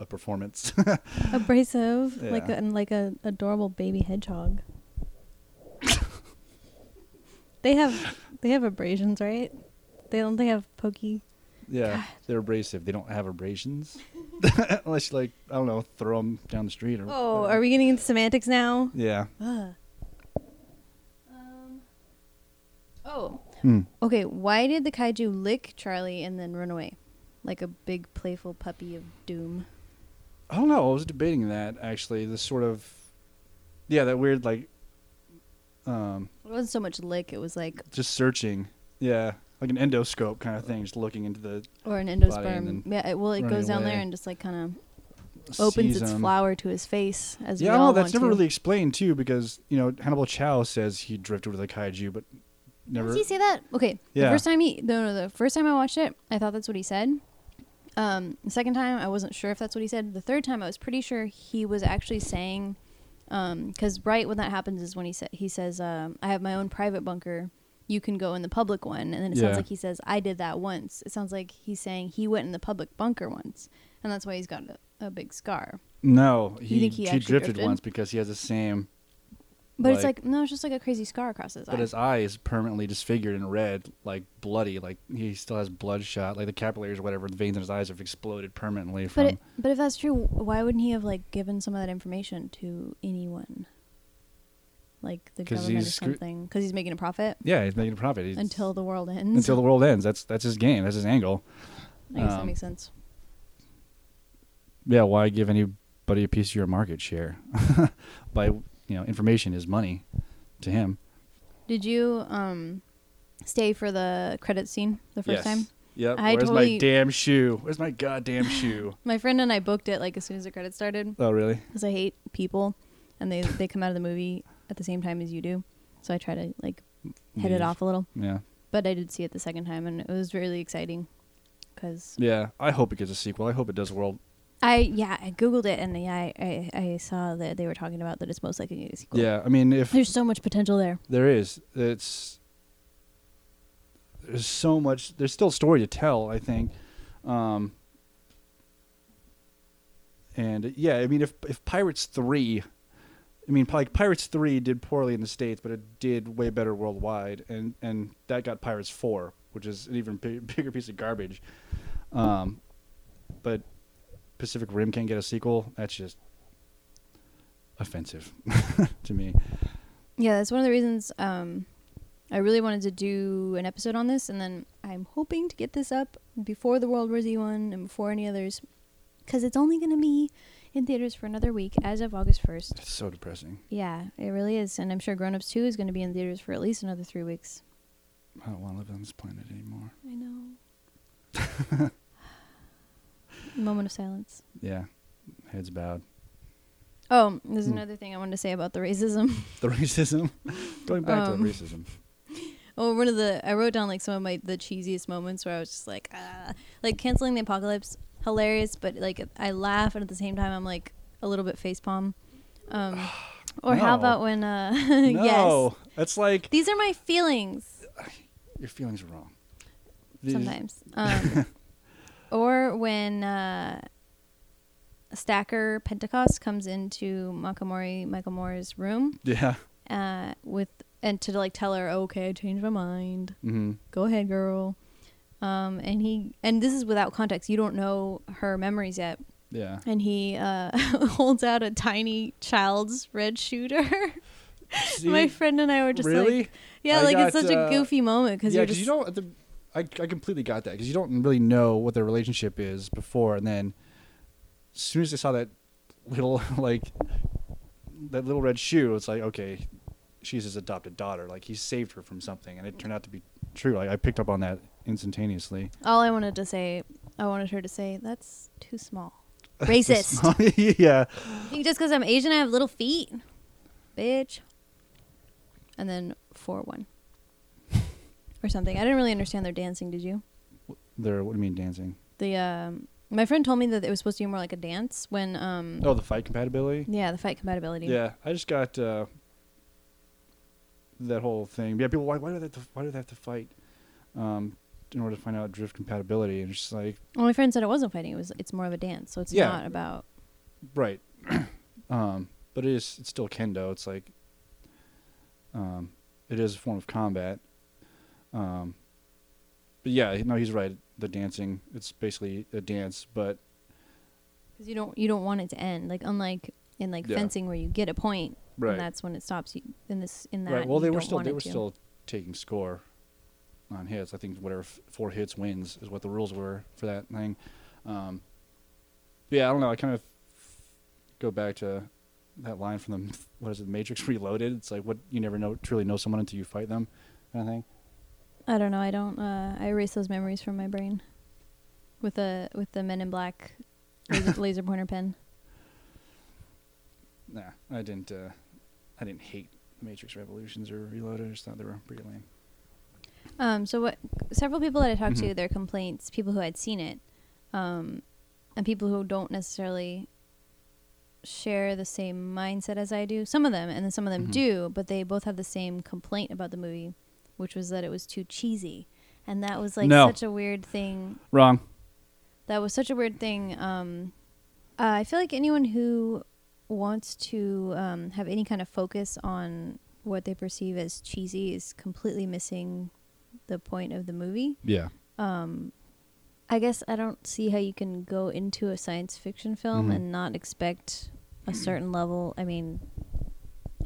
a performance. Abrasive, like Yeah. a like a adorable baby hedgehog. They have they have abrasions, right? They don't. They have pokey. yeah, they're abrasive. They don't have abrasions, unless you like I don't know, throw them down the street or. Oh, are we getting into semantics now? Yeah. Ugh. Um. Oh, Hmm. okay. Why did the kaiju lick Charlie and then run away, like a big playful puppy of doom? I don't know. I was debating that actually. This sort of, yeah, that weird like, um, It wasn't so much lick; it was like just searching. Yeah, like an endoscope kind of thing, just looking into the or an endosperm. Yeah, it, well, it goes down there and just like kind of opens its flower to his face. As Yeah, we all that's never to. really explained too, because you know Hannibal Chau says he drifted with a kaiju, but never. Does he say that? Okay. The first time he no no the first time I watched it, I thought that's what he said. Um, the second time I wasn't sure if that's what he said. The third time I was pretty sure he was actually saying, because right when that happens is when he said he says, um, "I have my own private bunker. You can go in the public one." And then it Yeah. sounds like he says, "I did that once." It sounds like he's saying he went in the public bunker once, and that's why he's got a, a big scar. no, he, think he he, drifted, drifted? once because he has the same, But it's Like- like no, it's just like a crazy scar across his eye. but his eye is permanently disfigured and red, like bloody, like he still has bloodshot, like the capillaries or whatever, the veins in his eyes have exploded permanently from. But it, but if that's true, why wouldn't he have like given some of that information to anyone, like the government or something? Because he's making a profit yeah, he's making a profit He's- until the world ends. until the world ends. That's that's his game. That's his angle. I guess that um, makes sense. Yeah, why give anybody a piece of your market share? By you know, information is money to him. Did you um stay for the credit scene the first yes. time? Yep. I Where's totally- my damn shoe? Where's my goddamn shoe? My friend and I booked it like as soon as the credits started Oh, really? because I hate people, and they they come out of the movie at the same time as you do, so I try to like hit it off a little. Yeah. But I did see it the second time, and it was really exciting because Yeah. I hope it gets a sequel. I hope it does world. I yeah I googled it and yeah I, I I saw that they were talking about that it's most likely a sequel. Yeah. I mean, if There's so much potential there. there is, it's there's so much. There's still a story to tell. I think. Um, and yeah, I mean, if if Pirates three, I mean, like Pirates three did poorly in the states, but it did way better worldwide, and and that got Pirates four, which is an even big, bigger piece of garbage. Um, but Pacific Rim can't get a sequel. That's just offensive to me. Yeah, that's one of the reasons um, I really wanted to do an episode on this, and then I'm hoping to get this up before the World War Z one and before any others, because it's only going to be in theaters for another week as of August 1st. It's so depressing. Yeah, it really is, and I'm sure Grown Ups 2 is going to be in theaters for at least another three weeks. I don't want to live on this planet anymore. I know. Moment of silence. Yeah, heads bowed. Oh, there's Hmm. another thing I wanted to say about the racism. The racism. Going back to Um, the racism. Oh, one of the I wrote down like some of my the cheesiest moments where I was just like, ah, like canceling the apocalypse, hilarious, but like I laugh and at the same time I'm like a little bit facepalm. Um, or how about when uh, No, yes, it's like these are my feelings your feelings are wrong. These- sometimes. Um, or when uh, Stacker Pentecost comes into Mako Mori Michael Moore's room Yeah. uh, with and to like tell her, okay, I changed my mind. hmm go ahead girl um and he and this is without context you don't know her memories yet Yeah. and he uh holds out a tiny child's red shooter my friend and i were just really? like yeah I like it's got, such uh, a goofy moment because yeah, you're just you don't. The, I I completely got that because you don't really know what their relationship is before, and then as soon as I saw that little like that little red shoe, it's like okay, she's his adopted daughter. Like he saved her from something, and it turned out to be true. Like I picked up on that instantaneously. all i wanted to say i wanted her to say that's too small Racist. yeah. You just because I'm Asian, I have little feet, bitch. And then four one, or something. I didn't really understand their dancing. Did you? They're what do you mean dancing? The um, my friend told me that it was supposed to be more like a dance when um, Oh, the fight compatibility. yeah, the fight compatibility. Yeah, I just got uh, that whole thing. Yeah, people why why do they have to, why do they have to fight um, in order to find out drift compatibility? And it's just like Well, my friend said it wasn't fighting. It was it's more of a dance. So it's Yeah. not about. right, um, but it is it's still kendo. It's like um, it is a form of combat. Um, but yeah, no, he's right. The dancing, it's basically a dance, but Because you don't you don't want it to end. Like unlike in like Yeah. fencing where you get a point right, and that's when it stops. You in this in that. right. Well, they were still they were to. still taking score on hits. I think whatever f- four hits wins is what the rules were for that thing. Um, yeah, I don't know. I kind of go back to that line from the what is it, Matrix Reloaded. It's like what you never know truly know someone until you fight them, kind of thing. I don't know. I don't. Uh, I erase those memories from my brain with a with the Men in Black laser, laser pointer pen. Nah, I didn't. Uh, I didn't hate Matrix Revolutions or Reloaded. I just thought they were pretty lame. Um, so what? Several people that I talked to, Mhm. their complaints, people who had seen it, um, and people who don't necessarily share the same mindset as I do. Some of them, and then some of them Mhm. do, but they both have the same complaint about the movie, which was that it was too cheesy, and that was like No. such a weird thing Wrong. that was such a weird thing. Um, uh, I feel like anyone who wants to um, have any kind of focus on what they perceive as cheesy is completely missing the point of the movie. Yeah. Um, I guess I don't see how you can go into a science fiction film Mhm. and not expect a certain level. I mean,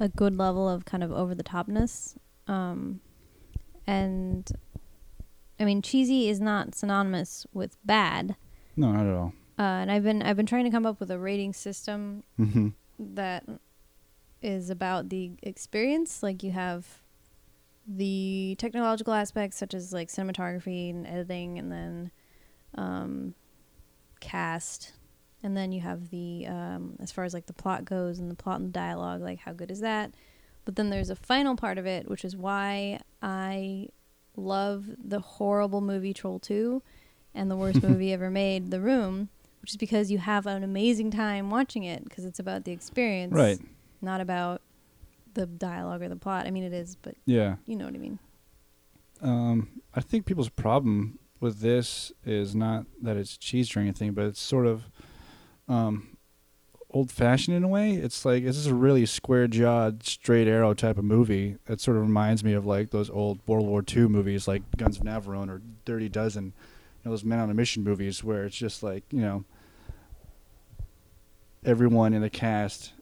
a good level of kind of over the topness. Um, and I mean, cheesy is not synonymous with bad. No, not at all. Uh, and I've been I've been trying to come up with a rating system Mm-hmm. that is about the experience. Like you have the technological aspects, such as like cinematography and editing, and then um, cast, and then you have the um, as far as like the plot goes and the plot and the dialogue. Like how good is that? But then there's a final part of it, which is why I love the horrible movie Troll Two and the worst movie ever made, The Room, which is because you have an amazing time watching it because it's about the experience, Right. Not about the dialogue or the plot. I mean, it is, but Yeah. you know what I mean. Um, I think people's problem with this is not that it's cheesy or anything, but it's sort of um, old fashioned in a way. It's like this is a really square jawed, straight arrow type of movie. It sort of reminds me of like those old World War II movies, like Guns of Navarone or Dirty Dozen. You know, those Men on a Mission movies where it's just like you know everyone in the cast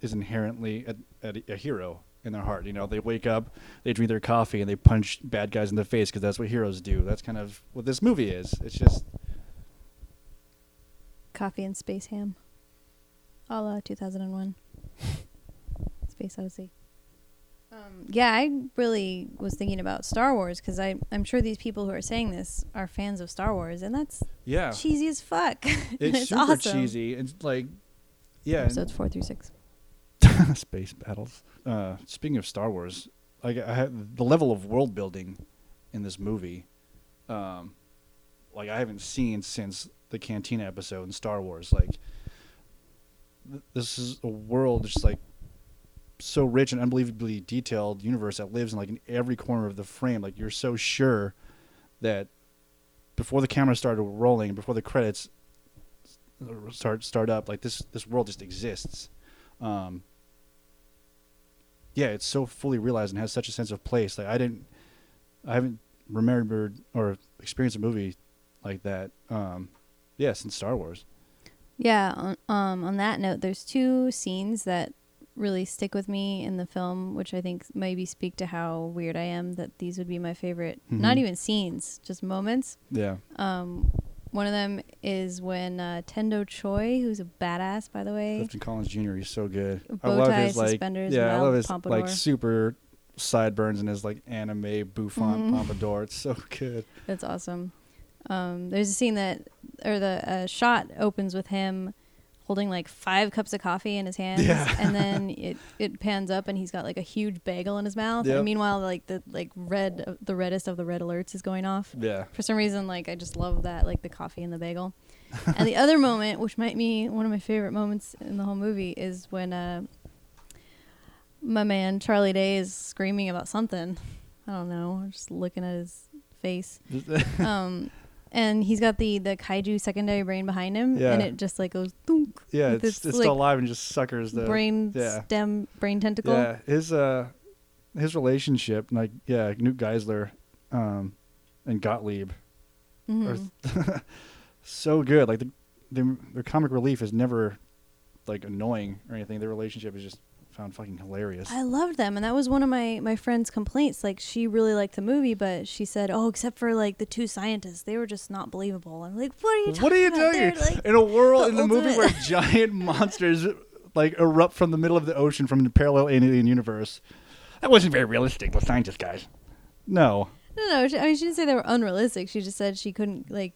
is inherently a, a, a hero in their heart. You know, they wake up, they drink their coffee, and they punch bad guys in the face because that's what heroes do. That's kind of what this movie is. It's just Coffee and Space Ham, a la 2001, Space Odyssey. Um, yeah, I really was thinking about Star Wars because I'm sure these people who are saying this are fans of Star Wars, and that's yeah, cheesy as fuck. And it's, super awesome. cheesy. It's like yeah, Episodes four through six. space battles. Uh, speaking of Star Wars, like I have, the level of world building in this movie, um, like I haven't seen since the Cantina episode in Star Wars. Like this is a world just like so rich and unbelievably detailed universe that lives in like in every corner of the frame. Like you're so sure that before the camera started rolling, before the credits start start up, like this this world just exists. Um, yeah, it's so fully realized and has such a sense of place. Like I didn't, I haven't remembered or experienced a movie like that. Um, yeah, since Star Wars. Yeah. On, um, on that note, there's two scenes that really stick with me in the film, which I think maybe speak to how weird I am that these would be my favorite. Not Mhm. even scenes, just moments. Yeah. Um, one of them is when uh, Tendo Choi, who's a badass, by the way, Clifton Collins Jr. He's so good. I love tie, his like yeah, I love his pompadour. like super sideburns and his like anime bouffant Mhm. pompadour. It's so good. That's awesome. Um, there's a scene that, or the uh, shot opens with him holding like five cups of coffee in his hands, Yeah. and then it it pans up and he's got like a huge bagel in his mouth. Yep. And meanwhile, like the like red, the reddest of the red alerts is going off. Yeah. For some reason, like I just love that, like the coffee and the bagel. and the other moment, which might be one of my favorite moments in the whole movie, is when uh, my man Charlie Day is screaming about something. I don't know. I'm just looking at his face. um, and he's got the the kaiju secondary brain behind him, Yeah. and it just like goes thunk, yeah, it's, its, it's like, still alive and just suckers the brain yeah. stem brain tentacle. Yeah, his uh, his relationship, like yeah, Newt Geiszler, um, and Gottlieb, Mhm. are so good. Like the, the their comic relief is never like annoying or anything. Their relationship is just found fucking hilarious. I loved them, and that was one of my my friend's complaints. Like she really liked the movie, but she said, "Oh, except for like the two scientists, they were just not believable." I'm like, "What are you talking What are you about? doing? Like, in a world the in the movie where giant monsters like erupt from the middle of the ocean from the parallel alien universe. That wasn't very realistic. The scientist guys. No. No, no. She, I mean, she didn't say they were unrealistic. She just said she couldn't like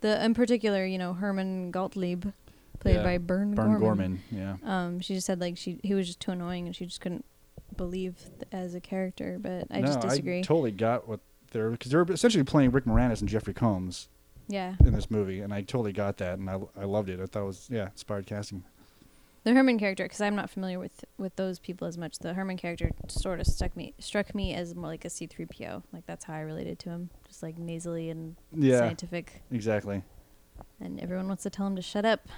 the in particular, you know, Herman Gottlieb, played Yeah, by Bern, Burn Gorman. Gorman. Yeah. Um, she just said like she he was just too annoying, and she just couldn't believe th- as a character. But I no, just disagree. I totally got what they're because they're essentially playing Rick Moranis and Jeffrey Combs yeah, in this movie, and I totally got that, and I, I loved it. I thought it was yeah inspired casting. the Herman character, because I'm not familiar with with those people as much. The Herman character sort of stuck me struck me as more like a C-3PO. Like that's how I related to him, just like nasally and Yeah, scientific. exactly. And everyone wants to tell him to shut up.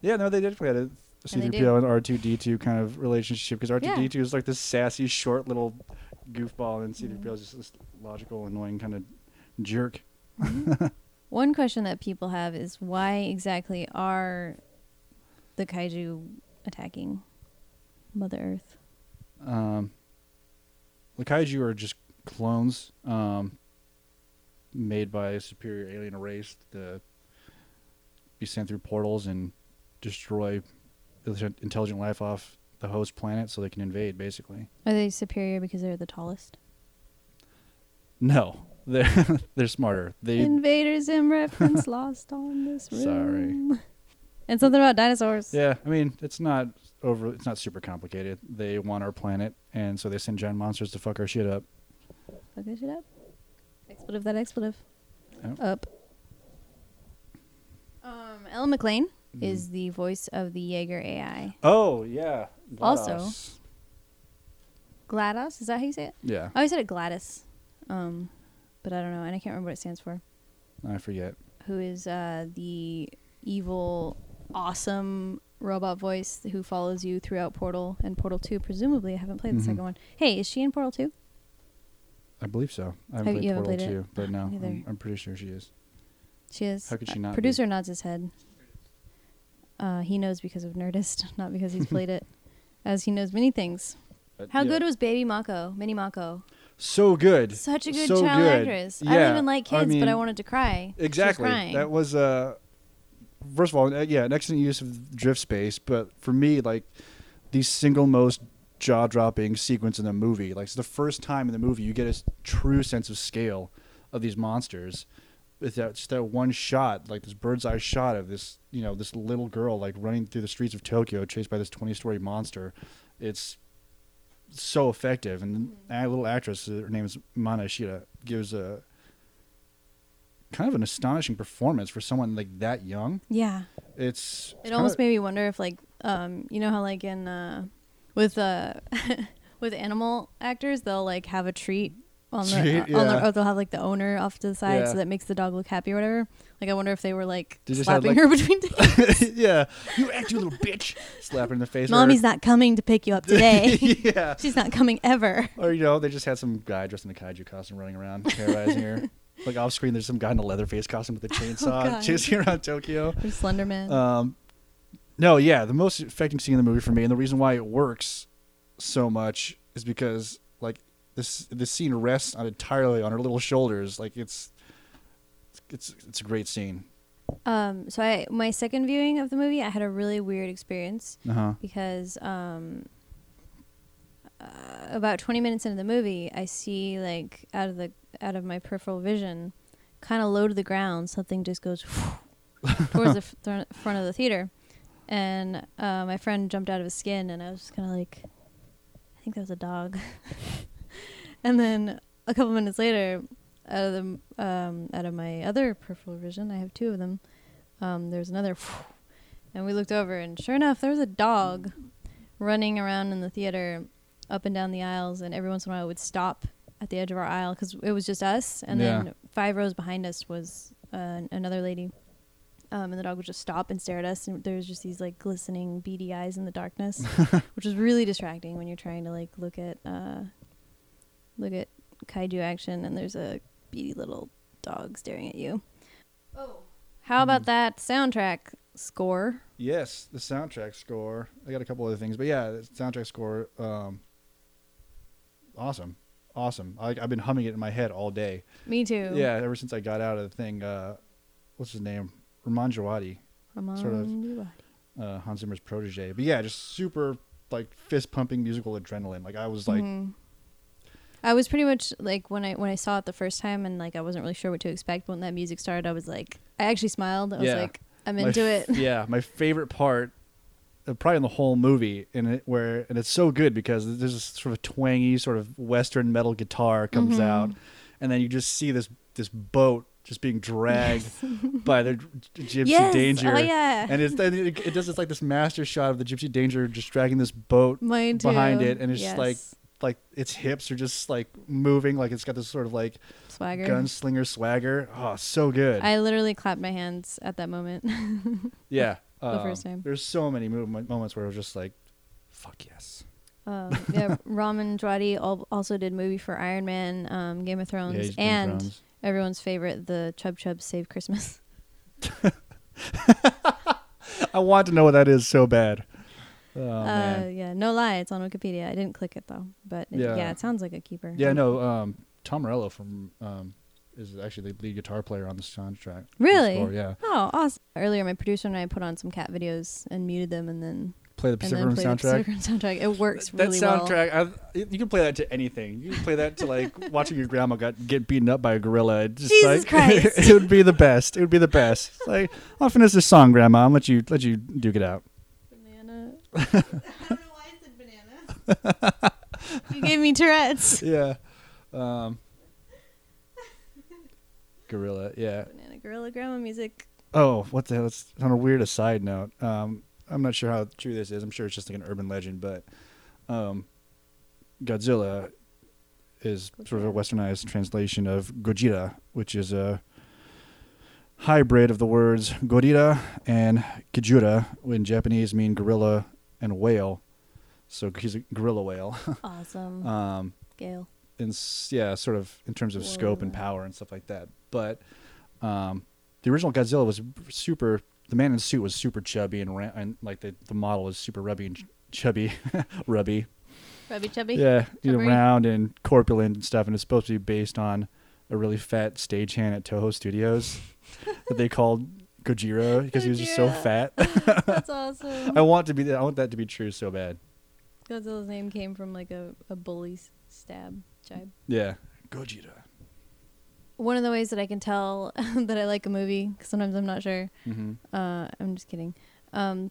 Yeah, no, they did play a And they C-3PO and R2D2 kind of relationship because R2D2 is like this sassy, short little goofball, and C-3PO Mhm. is just this logical, annoying kind of jerk. One question that people have is why exactly are the kaiju attacking Mother Earth? Um, the kaiju are just clones um, made by a superior alien race to be sent through portals and destroy intelligent- intelligent life off the host planet so they can invade, basically. Are they superior because they're the tallest? No, they're they're smarter. They Invaders in reference lost on this room. Sorry. And something about dinosaurs. yeah, I mean it's not over. It's not super complicated. They want our planet, and so they send giant monsters to fuck our shit up. Fuck that shit up. Expletive that expletive. Up. Um, Ellen McLain Mm. is the voice of the Jaeger AI. Oh yeah. Also- GLaDOS. GLaDOS, is that how you say it? Yeah, I always said it Gladys. Um, but I don't know, and I can't remember what it stands for. I forget. Who is uh, the evil, awesome robot voice who follows you throughout Portal and Portal 2? Presumably, I haven't played the Mhm. second one. Hey, is she in Portal 2? I believe so. I haven't Have- played you haven't Portal played it? 2, but no, I'm, I'm pretty sure she is. She is. How could she Uh, not be? Producer nods his head. Uh, he knows because of Nerdist, not because he's played it, as he knows many things. But How yeah. good was Baby Mako, Mini Mako? So good. Such a good So child good. actress. I Yeah, don't even like I kids, but I wanted to cry. Exactly. crying. That was uh first of all, uh, yeah, an excellent use of drift space, but for me like the single most jaw-dropping sequence in the movie. Like it's the first time in the movie you get a true sense of scale of these monsters. With that just that one shot, like this bird's eye shot of this, you know, this little girl like running through the streets of Tokyo chased by this 20-story monster. It's so effective and a little actress her name is Mana Ashida gives a kind of an astonishing performance for someone like that young. yeah. It's It almost made me wonder if, like, um, you know how, like, in uh, with uh, with animal actors, they'll like have a treat on the Treat, uh, on the, or they'll have like the owner off to the side, Yeah. so that makes the dog look happy or whatever. Like, I wonder if they were like They just had, slapping like- her between. Yeah, you act, you little bitch. Slap her in the face. or- Mommy's not coming to pick you up today. yeah. She's not coming ever. Or you know, they just had some guy dressed in a kaiju costume running around terrorizing her. Like off screen, there's some guy in a Leatherface costume with a chainsaw God. chasing around Tokyo. Or Slenderman. Um, no, yeah, the most affecting scene in the movie for me, and the reason why it works so much is because like this this scene rests on entirely on her little shoulders. Like it's it's it's a great scene. Um, so I my second viewing of the movie, I had a really weird experience Uh huh. because um, uh, about 20 minutes into the movie, I see like out of the out of my peripheral vision, kind of low to the ground, something just goes towards the f- thr- front of the theater, and uh, my friend jumped out of his skin, and I was just kind of like, I think that was a dog. and then a couple minutes later, out of the um, out of my other peripheral vision, I have two of them. Um, there's another, and we looked over, and sure enough, there was a dog running around in the theater, up and down the aisles, and every once in a while it would stop at the edge of our aisle because it was just us, and Yeah. then five rows behind us was uh, another lady. Um, and the dog would just stop and stare at us, and there was just these like glistening, beady eyes in the darkness, which was really distracting when you're trying to like look at uh, look at kaiju action, and there's a beady little dog staring at you. Oh, how about Mm. that soundtrack score? Yes, the soundtrack score. I got a couple other things, but yeah, the soundtrack score. Um, awesome, awesome. I, I've been humming it in my head all day. Me too. Yeah, ever since I got out of the thing. Uh, what's his name? Ramin Djawadi, Ramon sort of. Djawadi. uh, Hans Zimmer's protege. But yeah, just super like fist pumping musical adrenaline. Like I was like, Mhm. I was pretty much like when I when I saw it the first time and like I wasn't really sure what to expect. But when that music started, I was like, I actually smiled. I was Yeah. like, I'm my into f- it. yeah, my favorite part, uh, probably in the whole movie, and it where and it's so good because there's this sort of twangy sort of western metal guitar comes Mhm. out, and then you just see this this boat just being dragged by the Gypsy yes. Danger. Oh yeah. And it's then it, it does this like this master shot of the Gypsy Danger just dragging this boat Mine too. behind it, and it's just Yes. Like its hips are just like moving, like it's got this sort of like swagger. gunslinger swagger. Oh, so good. I literally clapped my hands at that moment. yeah, the um, first time. There's so many movement, moments where it was just like, "Fuck yes." um, yeah, Ramin Djawadi also did movie for Iron Man, um, Game of Thrones, yeah, Game of and Thrones. everyone's favorite, the Chub Chub Save Christmas. I want to know what that is so bad. Oh uh, man. yeah, no lie, it's on Wikipedia. I didn't click it though, but it, yeah. Yeah. it sounds like a keeper. Yeah, no. Um, Tom Morello from um, is actually the lead guitar player on this soundtrack. Really? score, yeah. Oh, awesome! Earlier, my producer and I put on some cat videos and muted them, and then Play the Pacific Rim played the soundtrack. Pacific soundtrack. It works that really well. soundtrack, I, you can play that to anything. You can play that to like watching your grandma got get beaten up by a gorilla. It just Jesus like, Christ. it would be the best. It would be the best. It's like I'll finish this song, Grandma. I'll let you let you duke it out. I don't know why I said banana. you gave me Tourette's. Yeah. Um, gorilla. Yeah. Banana Gorilla Grandma music. Oh, what the hell? It's on a weird aside note. Um, I'm not sure how true this is. I'm sure it's just like an urban legend, but um, Godzilla is sort of a westernized translation of Gojira, which is a hybrid of the words Gorira and Kujira, in Japanese mean gorilla and whale. So he's a gorilla whale. Awesome. um, Gail. in yeah, sort of in terms of scope and power and stuff like that. But um, the original Godzilla was super. The man in the suit was super chubby and, ra- and like the the model was super rubby and ch- chubby, rubby. Rubby Chubby. Yeah, you know, round and corpulent and stuff. And it's supposed to be based on a really fat stagehand at Toho Studios that they called Gojira because he was just so fat. That's awesome. I want to be. that. I want that to be true so bad. Godzilla's name came from like a, a bully's stab jibe. Yeah, Gojira. One of the ways that I can tell that I like a movie, because sometimes I'm not sure. hmm Uh, I'm just kidding. Um,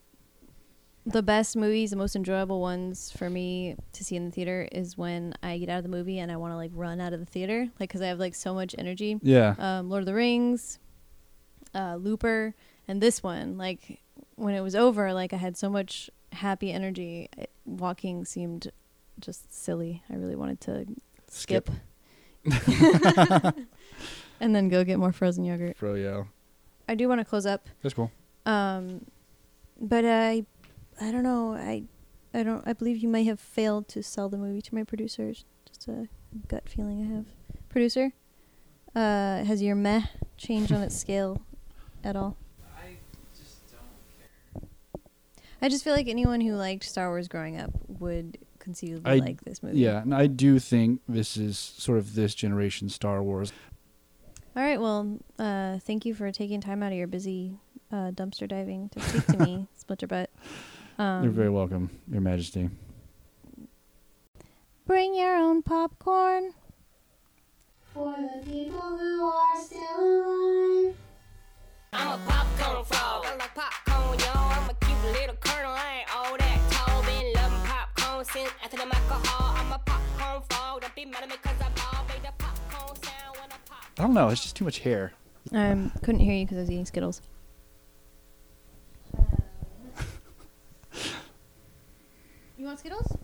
the best movies, the most enjoyable ones for me to see in the theater is when I get out of the movie and I want to like run out of the theater, like because I have like so much energy. Yeah. Um, Lord of the Rings, uh, Looper, and this one. Like when it was over, like I had so much happy energy. It, walking seemed just silly. I really wanted to skip. and then go get more frozen yogurt. Yeah. I do want to close up. That's cool. Um, but I, I don't know. I, I don't. I believe you may have failed to sell the movie to my producers. Just a gut feeling I have. Producer, uh, has your meh changed on its scale at all? I just don't care. I just feel like anyone who liked Star Wars growing up would conceivably I- like this movie. Yeah, and I do think this is sort of this generation Star Wars. All right. Well, uh, thank you for taking time out of your busy uh, dumpster diving to speak to me, Splinter Butt. Um, You're very welcome, Your Majesty. Bring your own popcorn. For the people who are still alive. I'm a popcorn frog. I like popcorn. I'm a cute little colonel. I ain't all that tall. Been loving popcorn since after the alcohol. I'm a popcorn frog. Don't be mad at me cause I ball. Made popcorn sound when I pop. I don't know. It's just too much hair. Um, couldn't hear you because I was eating Skittles. you want Skittles?